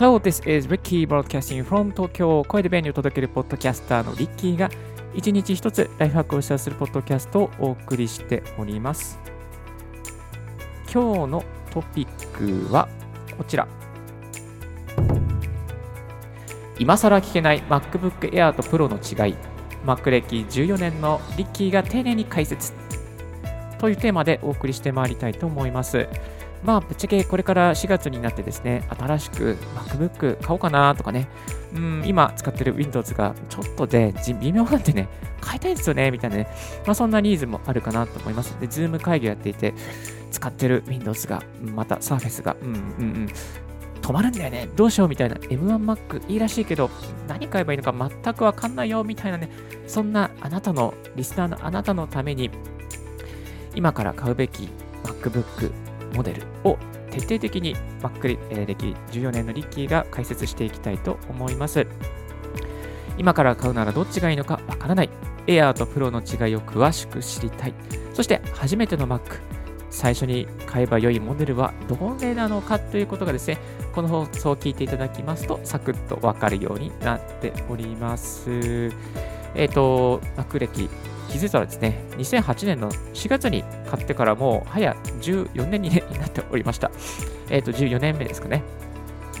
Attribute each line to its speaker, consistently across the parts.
Speaker 1: Hello, this is Ricky broadcasting from Tokyo. 声で便利を届けるポッドキャスターのリッキーが一日一つライフハックをシェアするポッドキャストをお送りしております。今日のトピックはこちら。今更聞けない MacBook Air と Pro の違い。Mac 歴14年のリッキーが丁寧に解説。というテーマでお送りしてまいりたいと思います。まあぶっちゃけこれから4月になってですね新しく MacBook 買おうかなとかねうん今使ってる Windows がちょっとで微妙なんでね変えたいんですよねみたいなねまあそんなニーズもあるかなと思いますで Zoom 会議をやっていて使ってる Windows がまた Surface がうんうんうん止まるんだよね。どうしようみたいな。M1Mac いいらしいけど、何買えばいいのか全くわかんないよみたいなね。そんなあなたの、リスナーのあなたのために、今から買うべき MacBook モデルを徹底的に Mac 歴14年のリッキーが解説していきたいと思います。今から買うならどっちがいいのかわからない。Air と Pro の違いを詳しく知りたい。そして初めての Mac。最初に買えば良いモデルはどれなのかということがですね、この放送を聞いていただきますと、サクッとわかるようになっております。えっ、ー、と、学歴、気づいたらですね、2008年の4月に買ってからもう早14年に、ね、なっておりました。えっ、ー、と、14年目ですかね。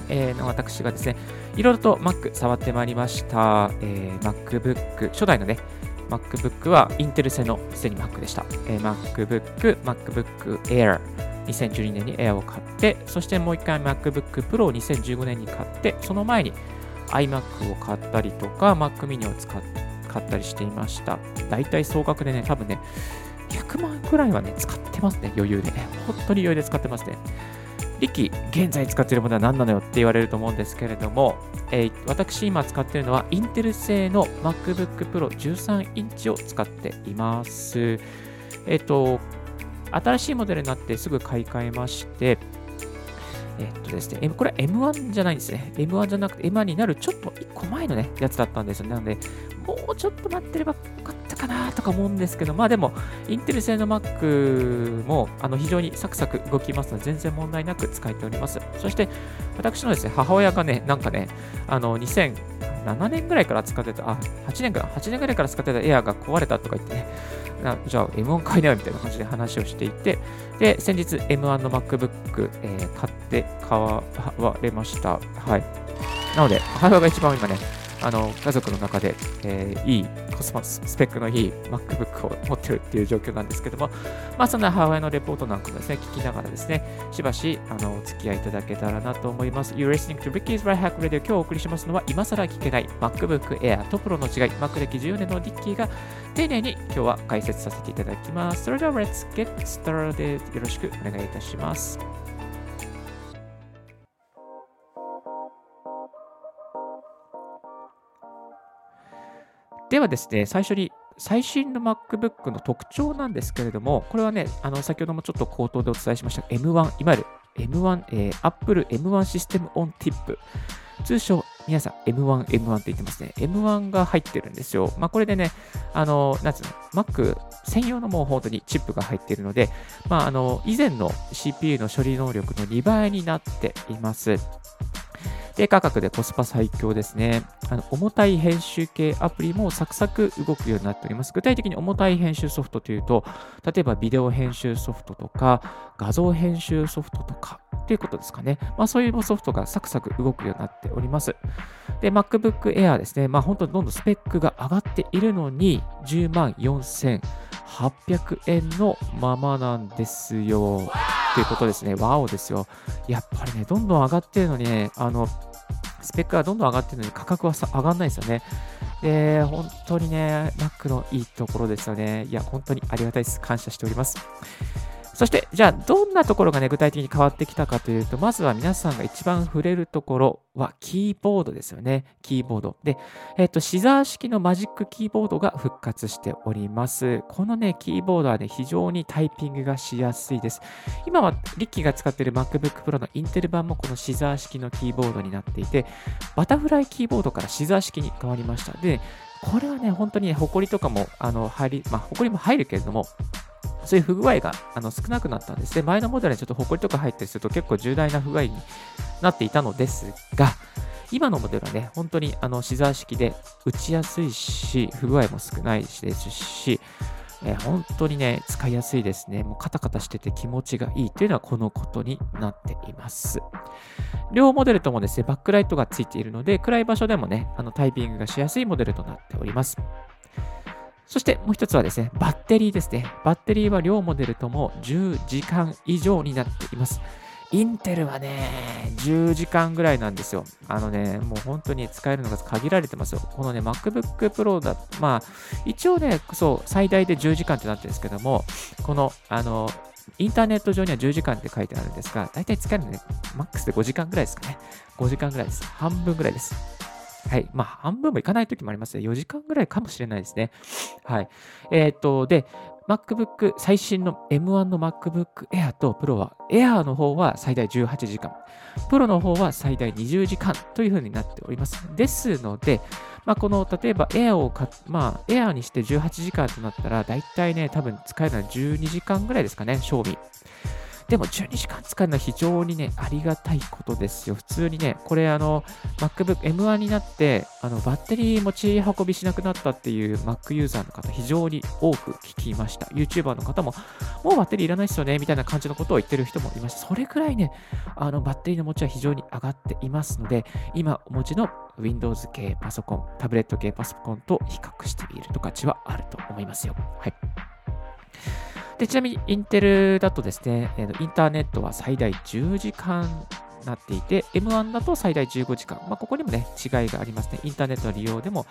Speaker 1: えー、の私がですね、いろいろと Mac 触ってまいりました。えー、MacBook、初代のね、MacBook はインテル製のすでに Mac でした。えー、MacBook、MacBook Air、2012年に Air を買って、そしてもう一回 MacBook Pro を2015年に買って、その前に iMac を買ったりとか、Mac mini を使っ買ったりしていました。だいたい総額でね、多分ね、100万くらいはね、使ってますね、余裕で。本当に余裕で使ってますね。リキ、現在使っているものは何なのよって言われると思うんですけれども、えー、私今使っているのはインテル製の MacBook Pro 13インチを使っています。えっ、ー、と、新しいモデルになってすぐ買い替えまして、えっとですね、これは M1 じゃないんですね。M1 じゃなくて M1 になるちょっと1個前のね、やつだったんですよ。なので、もうちょっと待ってればよかったかなとか思うんですけど、まあでも、インテル製の Mac もあの非常にサクサク動きますので、全然問題なく使えております。そして、私のですね、母親がね、なんかね、あの、7年ぐらいから使ってた、あ、8年から、8年ぐらいから使ってた。エアが壊れたとか言ってね、じゃあ M1 買いなよみたいな感じで話をしていて、で、先日 M1 の MacBook、えー、買って買われました。はい。なので、母親が一番今ね、あの家族の中で、えー、いいコスパススペックのいい MacBook を持ってるっていう状況なんですけども、まあ、そんな母親のレポートなんかもですね、聞きながらですね、しばしあのお付き合いいただけたらなと思います。You're listening to Ricky's Right Hack Radio 今日お送りしますのは、今更聞けない MacBook Air と Pro の違い、Mac 歴14年のディッキーが丁寧に今日は解説させていただきます。それでは Let's get started よろしくお願いいたします。ではですね、最初に最新の MacBook の特徴なんですけれども、これはね、あの先ほどもちょっと口頭でお伝えしました M1、いわゆる M1、えー、Apple M1 システムオンティップ。通称、皆さん M1、M1 って言ってますね。M1 が入ってるんですよ。まあ、これでね、あの、なんつうの、Mac 専用のもう本当にチップが入っているので、まあ、あの、以前の CPU の処理能力の2倍になっています。低価格でコスパ最強ですね。あの重たい編集系アプリもサクサク動くようになっております。具体的に重たい編集ソフトというと、例えばビデオ編集ソフトとか、画像編集ソフトとか、ということですかね。まあ、そういうソフトがサクサク動くようになっております。で、MacBook Air ですね。まあ、本当にどんどんスペックが上がっているのに、10万4800円のままなんですよ。ということですね。ワオですよ。やっぱりね、どんどん上がっているのにね、あの、スペックがどんどん上がってるのに価格は上がんないですよね。で、本当にね、Mac のいいところですよね。いや、本当にありがたいです。感謝しております。そして、じゃあ、どんなところがね、具体的に変わってきたかというと、まずは皆さんが一番触れるところは、キーボードですよね。キーボード。で、えっ、と、シザー式のマジックキーボードが復活しております。このね、キーボードはね、非常にタイピングがしやすいです。今は、リッキーが使っている MacBook Pro のインテル版もこのシザー式のキーボードになっていて、バタフライキーボードからシザー式に変わりました。で、これはね、本当に、ね、ホコリとかも、あの、入り、まあ、ホコリも入るけれども、そういう不具合があの少なくなったんですね。前のモデルにちょっとホコリとか入ったりすると結構重大な不具合になっていたのですが、今のモデルはね、本当にあのシザー式で打ちやすいし、不具合も少ないですし、えー、本当にね、使いやすいですね。もうカタカタしてて気持ちがいいというのはこのことになっています。両モデルともですね、バックライトがついているので、暗い場所でもね、あのタイピングがしやすいモデルとなっております。そしてもう一つはですね、バッテリーですね。バッテリーは両モデルとも10時間以上になっています。インテルはね、10時間ぐらいなんですよ。あのね、もう本当に使えるのが限られてますよ。このね、MacBook Pro だ、まあ、一応ね、そう、最大で10時間ってなってるんですけども、この、あの、インターネット上には10時間って書いてあるんですが、大体使えるのね、マックスで5時間ぐらいですかね。5時間ぐらいです。半分ぐらいです。はい。まあ、半分もいかない時もありますね。4時間ぐらいかもしれないですね。はい。えっ、と、で、MacBook、最新の M1 の MacBook Air と Pro は、Air の方は最大18時間、Pro の方は最大20時間というふうになっております。ですので、まあ、この、例えば Air をか、まあ、Air にして18時間となったら、だいたいね、多分使えるのは12時間ぐらいですかね、賞味。でも12時間使うのは非常にね、ありがたいことですよ。普通にね、これあの、MacBook M1 になって、あの、バッテリー持ち運びしなくなったっていう Mac ユーザーの方、非常に多く聞きました。YouTuber の方も、もうバッテリーいらないっすよね、みたいな感じのことを言ってる人もいました。それくらいね、あの、バッテリーの持ちは非常に上がっていますので、今お持ちの Windows 系パソコン、タブレット系パソコンと比較してみると価値はあると思いますよ。はい。でちなみにインテルだとですね、インターネットは最大10時間なっていて、M1 だと最大15時間。まあ、ここにもね、違いがありますね。インターネットの利用でも、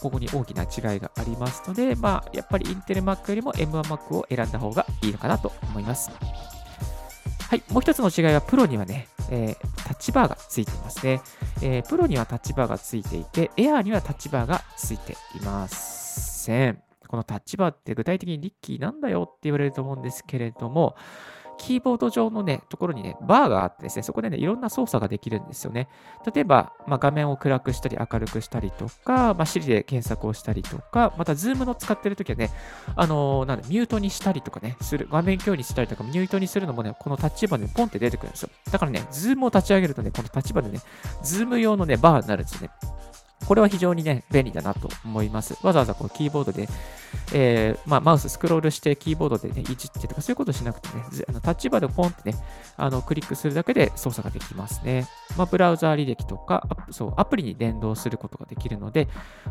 Speaker 1: ここに大きな違いがありますので、まあ、やっぱりインテル Mac よりも M1 Mac を選んだ方がいいのかなと思います。はい、もう一つの違いは、プロにはね、えー、タッチバーがついていますね、えー、プロにはタッチバーがついていて、エアーにはタッチバーがついていません。このタッチバーって具体的にリッキーなんだよって言われると思うんですけれども、キーボード上のね、ところにね、バーがあってですね、そこでね、いろんな操作ができるんですよね。例えば、まあ、画面を暗くしたり明るくしたりとか、まあ、Siri で検索をしたりとか、また、ズームの使ってるときはね、あのー、なんだ、ミュートにしたりとかね、する、画面共有にしたりとか、ミュートにするのもね、このタッチバーでポンって出てくるんですよ。だからね、ズームを立ち上げるとね、このタッチバーでね、ズーム用のね、バーになるんですよね。これは非常にね、便利だなと思います。わざわざこうキーボードで、えー、まあ、マウススクロールしてキーボードでね、いじってとかそういうことしなくてね、あのタッチバーでポンってね、あのクリックするだけで操作ができますね。まあ、ブラウザー履歴とか、そうアプリに連動することができるので、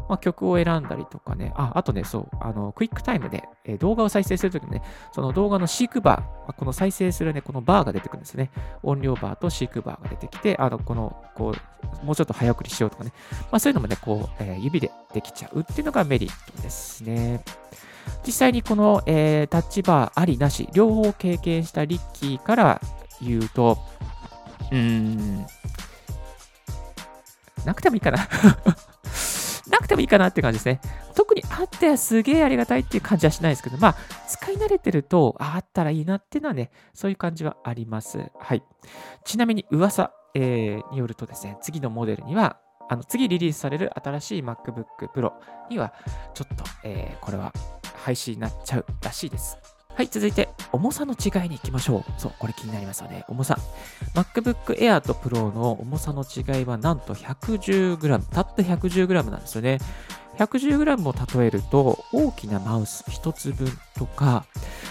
Speaker 1: まあ、曲を選んだりとかね、ああとね、そう、あのクイックタイムで、えー、動画を再生するときもね、その動画のシークバー、この再生するね、このバーが出てくるんですね。音量バーとシークバーが出てきて、あの、この、こう、もうちょっと早送りしようとかね、まあ、そういうのもね、こう、えー、指でできちゃうっていうのがメリットですね。実際にこの、えー、タッチバーありなし、両方経験したリッキーから言うと、うーん、なくてもいいかな なくてもいいかなって感じですね。特にあってすげえありがたいっていう感じはしないですけど、まあ、使い慣れてると、あったらいいなっていうのはね、そういう感じはあります。はい。ちなみに噂、えー、によるとですね、次のモデルには、あの次リリースされる新しい MacBook Pro には、ちょっと、えー、これは廃止になっちゃうらしいです。はい、続いて、重さの違いに行きましょう。そう、これ気になりますよね。重さ。MacBook Air と Pro の重さの違いはなんと 110g、たった 110g なんですよね。110g を例えると、大きなマウス1つ分とか、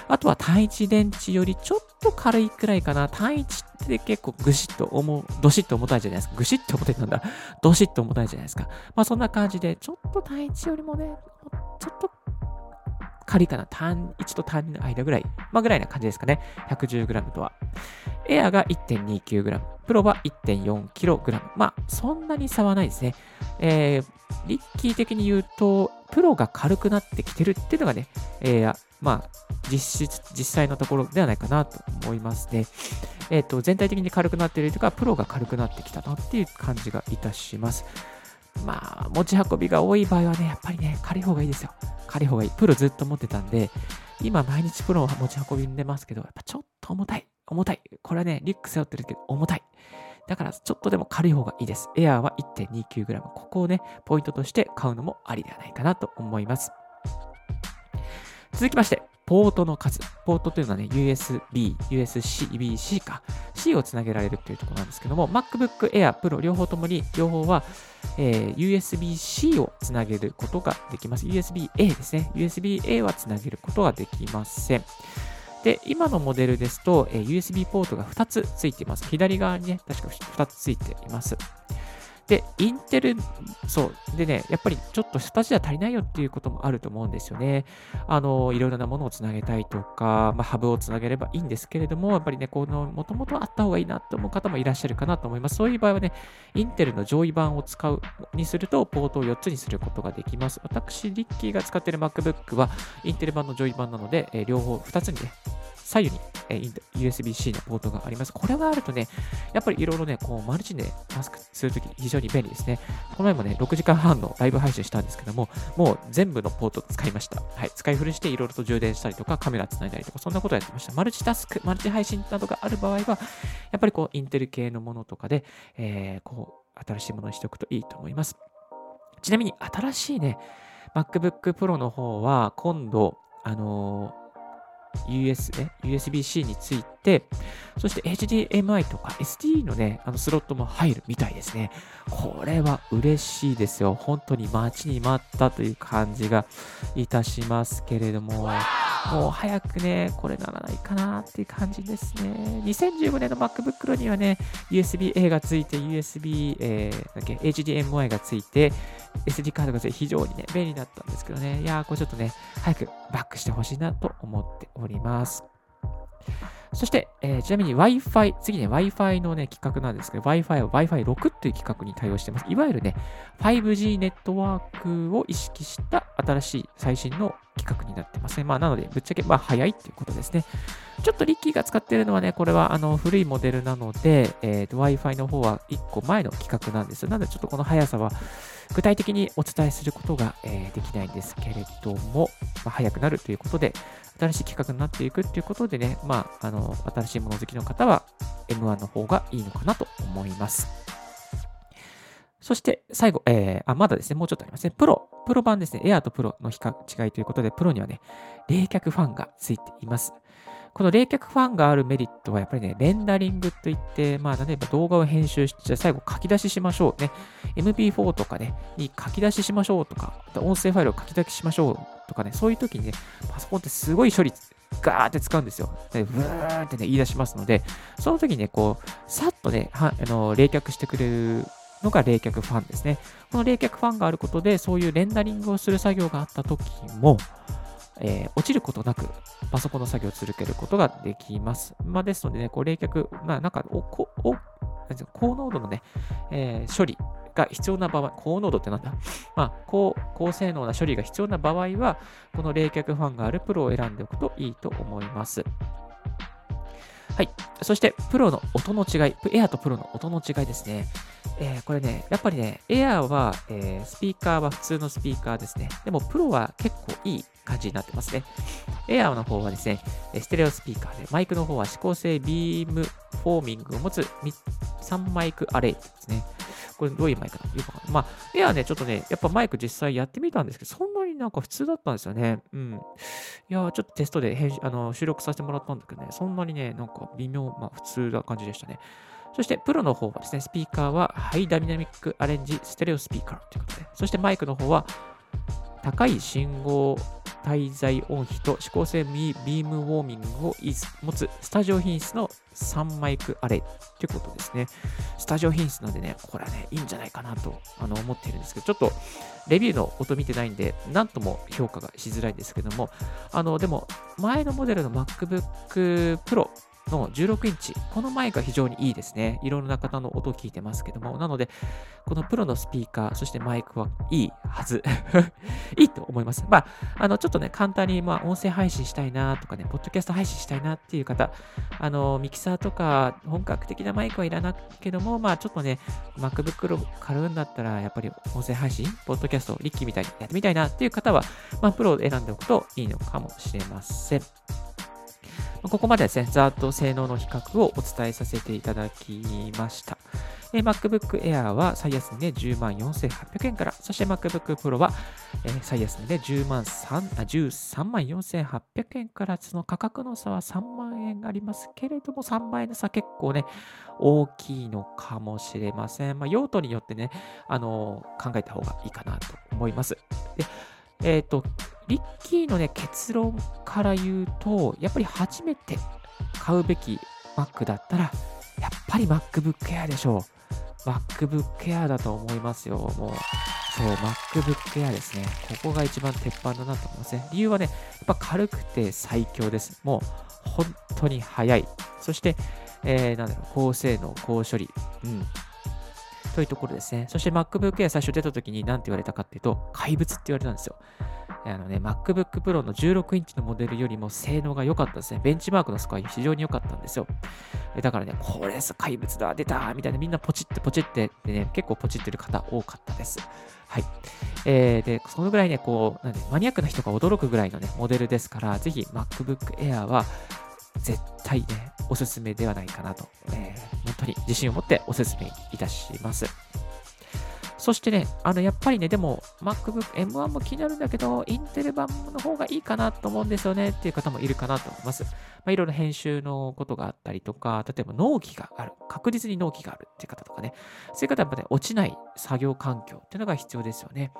Speaker 1: あとは単一電池よりちょっと軽いくらいかな。単一って結構ぐしっと重、どしっと重たいじゃないですか。ぐしっと重たいなんだ？どしっと重たいじゃないですか。まあそんな感じで、ちょっと単一よりもね、ちょっと軽いかな。単1と単2の間ぐらい。まあぐらいな感じですかね。110g とは。エアが 1.29g。プロは 1.4kg。まあそんなに差はないですね。えー、リッキー的に言うと、プロが軽くなってきてるっていうのがね、えー、まあ実質、実際のところではないかなと思いますね。えっ、ー、と、全体的に軽くなっているというか、プロが軽くなってきたなっていう感じがいたします。まあ、持ち運びが多い場合はね、やっぱりね、軽い方がいいですよ。軽い方がいい。プロずっと持ってたんで、今毎日プロを持ち運びんでますけど、やっぱちょっと重たい。重たい。これはね、リュック背負ってるけど重たい。だからちょっとでも軽い方がいいです。エアーは 1.29g。ここをね、ポイントとして買うのもありではないかなと思います。続きまして、ポートの数。ポートというのはね、USB、USB-C、C か。C をつなげられるというところなんですけども、MacBook Air Pro 両方ともに、両方は、えー、USB-C をつなげることができます。USB-A ですね。USB-A はつなげることができません。で、今のモデルですと、えー、USB ポートが2つついています。左側にね、確か2つついています。で、インテル、そう。でね、やっぱりちょっと形では足りないよっていうこともあると思うんですよね。あの、いろいろなものをつなげたいとか、まあ、ハブをつなげればいいんですけれども、やっぱりね、この、もともとあった方がいいなと思う方もいらっしゃるかなと思います。そういう場合はね、インテルの上位版を使うにすると、ポートを4つにすることができます。私、リッキーが使っている MacBook は、インテル版の上位版なので、え、両方2つにね、左右に、えー、USB-C のポートがあります。これがあるとね、やっぱりいろいろね、こうマルチでマスクするとき非常に便利ですね。この前もね、6時間半のライブ配信したんですけども、もう全部のポート使いました。はい、使い古していろいろと充電したりとか、カメラつないだりとか、そんなことをやってました。マルチタスク、マルチ配信などがある場合は、やっぱりこう、インテル系のものとかで、えー、こう、新しいものにしておくといいと思います。ちなみに、新しいね、MacBook Pro の方は、今度、あの US、USB-C についてて、そして HDMI とか SD のね、あのスロットも入るみたいですね。これは嬉しいですよ。本当に待ちに待ったという感じがいたしますけれども。もう早くね、これならないかなっていう感じですね。2015年の MacBook Pro にはね、USB-A がついて、USB、えー、だっけ、HDMI がついて、SD カードが非常にね、便利だったんですけどね。いやー、これちょっとね、早くバックしてほしいなと思っております。そして、えー、ちなみに Wi-Fi、次ね、Wi-Fi のね、企画なんですけど、Wi-Fi は Wi-Fi6 っていう企画に対応しています。いわゆるね、5G ネットワークを意識した新しい最新の企画になってますね。まあ、なので、ぶっちゃけ、まあ、早いっていうことですね。ちょっとリッキーが使っているのはね、これはあの古いモデルなので、えー、Wi-Fi の方は1個前の企画なんです。なので、ちょっとこの速さは具体的にお伝えすることが、えー、できないんですけれども、まあ、早くなるということで、新しい企画になっていくということでね、まあ、あの、新しいもの好きの方は M1 の方がいいのかなと思います。そして最後、えー、あ、まだですね、もうちょっとありますね。プロ、プロ版ですね、エアーとプロの比較違いということで、プロにはね、冷却ファンがついています。この冷却ファンがあるメリットはやっぱりね、レンダリングといって、まあ、例えば動画を編集して、最後書き出ししましょうね。MP4 とかね、に書き出ししましょうとか、音声ファイルを書き出ししましょうとかね、そういう時にね、パソコンってすごい処理ガーって使うんですよ。で、ブーってね、言い出しますので、その時にね、こう、さっとね、はあの冷却してくれるのが冷却ファンですね。この冷却ファンがあることで、そういうレンダリングをする作業があった時も、えー、落ちることなくパソコンの作業を続けることができます。まあ、ですのでね、こう冷却、まあ、なんかおこお高濃度のね、えー、処理が必要な場合、高濃度ってなんだ？まあ高、高性能な処理が必要な場合は、この冷却ファンがあるプロを選んでおくといいと思います。はい。そして、プロの音の違い、エアとプロの音の違いですね。えー、これね、やっぱりね、エアは、えー、スピーカーは普通のスピーカーですね。でも、プロは結構いい感じになってますね。エアの方はですね、ステレオスピーカーで、マイクの方は指向性ビームフォーミングを持つ3マイクアレイですね。これどういうマイクだいうかまあ、エアね、ちょっとね、やっぱマイク実際やってみたんですけど、そんなになんか普通だったんですよね。うん。いやちょっとテストで編あの収録させてもらったんだけどね、そんなにね、なんか微妙、まあ普通な感じでしたね。そして、プロの方はですね、スピーカーはハイダイナミックアレンジステレオスピーカーということで、そしてマイクの方は高い信号滞在音比と指向性ビームウォーミングを持つスタジオ品質の3マイクアレイということですね。スタジオ品質なんでね、これはね、いいんじゃないかなとあの思ってるんですけど、ちょっとレビューの音見てないんで、なんとも評価がしづらいんですけども、あの、でも、前のモデルの MacBook Pro の16インチ、このマイクが非常にいいですね。いろんな方の音を聞いてますけども、なので、このプロのスピーカー、そしてマイクはいいはず。いいと思います。まあ、あの、ちょっとね、簡単に、まあ、音声配信したいなとかね、ポッドキャスト配信したいなっていう方、あの、ミキサーとか、本格的なマイクはいらないけども、まあ、ちょっとね、MacBook Pro 買うんだったら、やっぱり音声配信、ポッドキャスト、リッキーみたいにやってみたいなっていう方は、まあ、プロを選んでおくといいのかもしれません。ここまでですね、ざっと性能の比較をお伝えさせていただきました。MacBook Air は最安値で10万4800円から、そして MacBook Pro は、最安値で10万3あ13万4800円から、その価格の差は3万円ありますけれども、3万円の差結構ね、大きいのかもしれません。まあ、用途によってね、あの、考えた方がいいかなと思います。でえっ、ー、と、リッキーのね、結論から言うと、やっぱり初めて買うべき Mac だったら、やっぱり MacBook Air でしょう。MacBook Air だと思いますよ。もう、そう、MacBook Air ですね。ここが一番鉄板だなと思いますね。理由はね、やっぱ軽くて最強です。もう、本当に速い。そして、えー、なんだろう、高性能、高処理。うん。というところですね。そして MacBook Air 最初出た時に何て言われたかっていうと、怪物って言われたんですよ。あのね、MacBook Pro の16インチのモデルよりも性能が良かったですね。ベンチマークのスコア非常に良かったんですよ。だからね、これさ、怪物だ、出たみたいな、みんなポチってポチってでね、結構ポチってる方多かったです。はい。えー、で、そのぐらいね、こう、なんで、マニアックな人が驚くぐらいのね、モデルですから、ぜひ MacBook Air は絶対ね、おすすめではないかなと、えー、本当に自信を持っておすすめいたします。そしてね、あの、やっぱりね、でも、MacBook M1 も気になるんだけど、インテル版の方がいいかなと思うんですよねっていう方もいるかなと思います。まあ、いろいろ編集のことがあったりとか、例えば納期がある、確実に納期があるっていう方とかね、そういう方はやっぱね、落ちない作業環境っていうのが必要ですよね。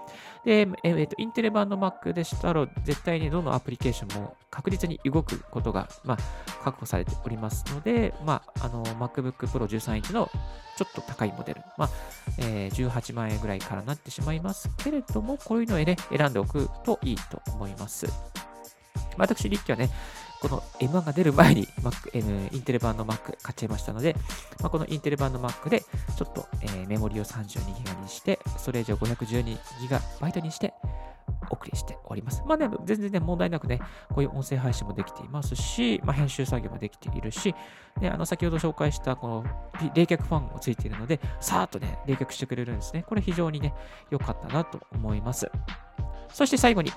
Speaker 1: で、えー、と、インテル版の Mac でしたら、絶対にどのアプリケーションも確実に動くことが、まあ、確保されておりますので、まあ、あの、MacBook Pro 13インチのちょっと高いモデル、まあ、えー、18万円ぐらいからなってしまいますけれども、こういうのをね、選んでおくといいと思います。私、リッキーはね、この M1 が出る前に Mac、インテル版の Mac 買っちゃいましたので、まあ、このインテル版の Mac でちょっと、えー、メモリを 32GB にして、ストレージを 512GB にして、お送りしております。まあね、全然ね、問題なくね、こういう音声配信もできていますし、まあ、編集作業もできているし、ね、あの先ほど紹介したこの冷却ファンもついているので、さーっとね、冷却してくれるんですね。これ非常にね、良かったなと思います。そして最後に、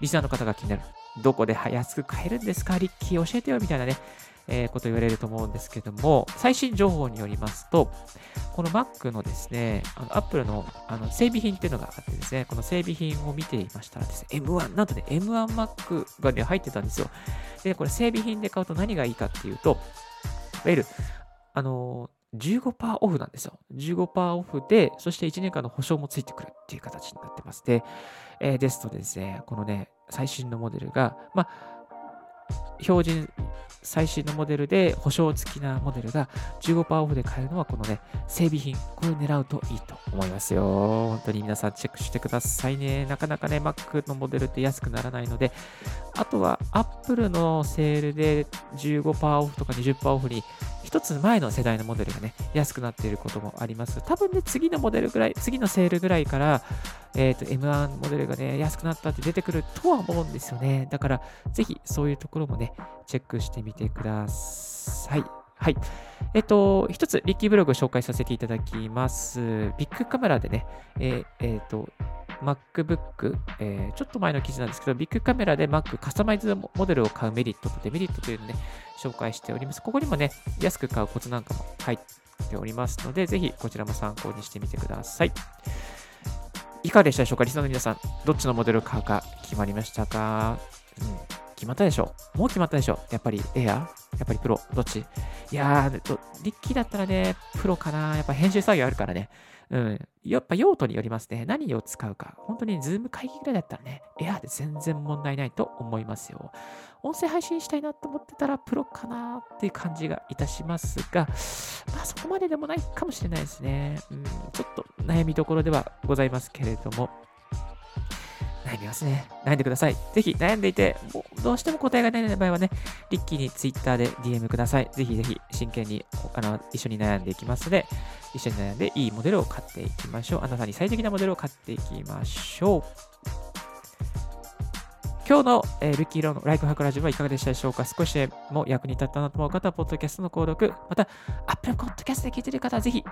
Speaker 1: リスナーの方が気になる。どこで安く買えるんですか？リッキー教えてよみたいなね、えー、こと言われると思うんですけども、最新情報によりますと、この Mac のですね、あの Apple のあの整備品っていうのがあってですね、この整備品を見ていましたらですね、M1、なんとね、M1Mac がね、入ってたんですよ。で、これ整備品で買うと何がいいかっていうと、いわゆる、あの15%オフなんですよ。15%オフで、そして1年間の保証もついてくるっていう形になってます。で、えー、ですとですね、このね、最新のモデルが、まあ、標準最新のモデルで保証付きなモデルが15%オフで買えるのはこのね、整備品、これを狙うといいと思いますよ。本当に皆さんチェックしてくださいね。なかなかね、Mac のモデルって安くならないので、あとは Apple のセールで15%オフとか20%オフに一つ前の世代のモデルがね、安くなっていることもあります。多分ね、次のモデルぐらい、次のセールぐらいから、えっ、ー、と、M1 モデルがね、安くなったって出てくるとは思うんですよね。だから、ぜひそういうところもね、チェックしてみてください。はい。えっと、一つ、リッキーブログを紹介させていただきます。ビッグカメラでね、えー、えー、と、MacBook、えー、ちょっと前の記事なんですけど、ビッグカメラで Mac カスタマイズモデルを買うメリットとデメリットというのをね、紹介しております。ここにもね、安く買うコツなんかも入っておりますので、ぜひこちらも参考にしてみてください。いかがでしたでしょうか？リスナーの皆さん、どっちのモデルを買うか決まりましたか、うん、決まったでしょう。もう決まったでしょう。やっぱりエアやっぱりプロどっち？いやー、リッキーだったらね、プロかな。やっぱ編集作業あるからね。うん。やっぱ用途によりますね。何を使うか。本当にズーム会議ぐらいだったらね、エアーで全然問題ないと思いますよ。音声配信したいなと思ってたらプロかなっていう感じがいたしますが、まあそこまででもないかもしれないですね。うん、ちょっと悩みどころではございますけれども。悩みますね。悩んでください。ぜひ悩んでいて、どうしても答えがない場合はね、リッキーに Twitter で DM ください。ぜひぜひ真剣にあの一緒に悩んでいきますので、一緒に悩んでいいモデルを買っていきましょう。あなたに最適なモデルを買っていきましょう。今日の、えー、ルッキーローのライフハクラジオはいかがでしたでしょうか？少しでも役に立ったなと思う方は、ポッドキャストの購読、また、Apple Podcast で聞いている方は、ぜひ、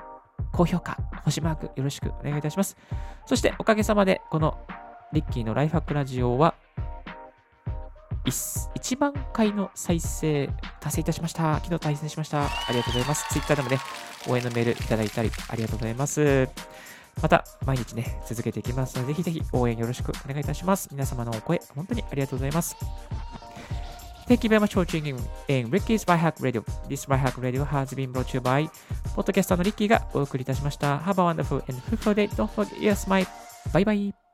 Speaker 1: 高評価、星マークよろしくお願いいたします。そして、おかげさまで、このリッキーのライフハックラジオは、1万回の再生達成いたしました。昨日達成しました。ありがとうございます。Twitter でもね、応援のメールいただいたり、ありがとうございます。また、毎日ね、続けていきますので、ぜひぜひ応援よろしくお願いいたします。皆様のお声、本当にありがとうございます。Thank you very much for tuning in Ricky's Byhack Radio. This Byhack Radio has been brought to you by ポッドキャスターのリッキーがお送りいたしました。Have a wonderful and fruitful day. Don't forget your smile. Bye bye.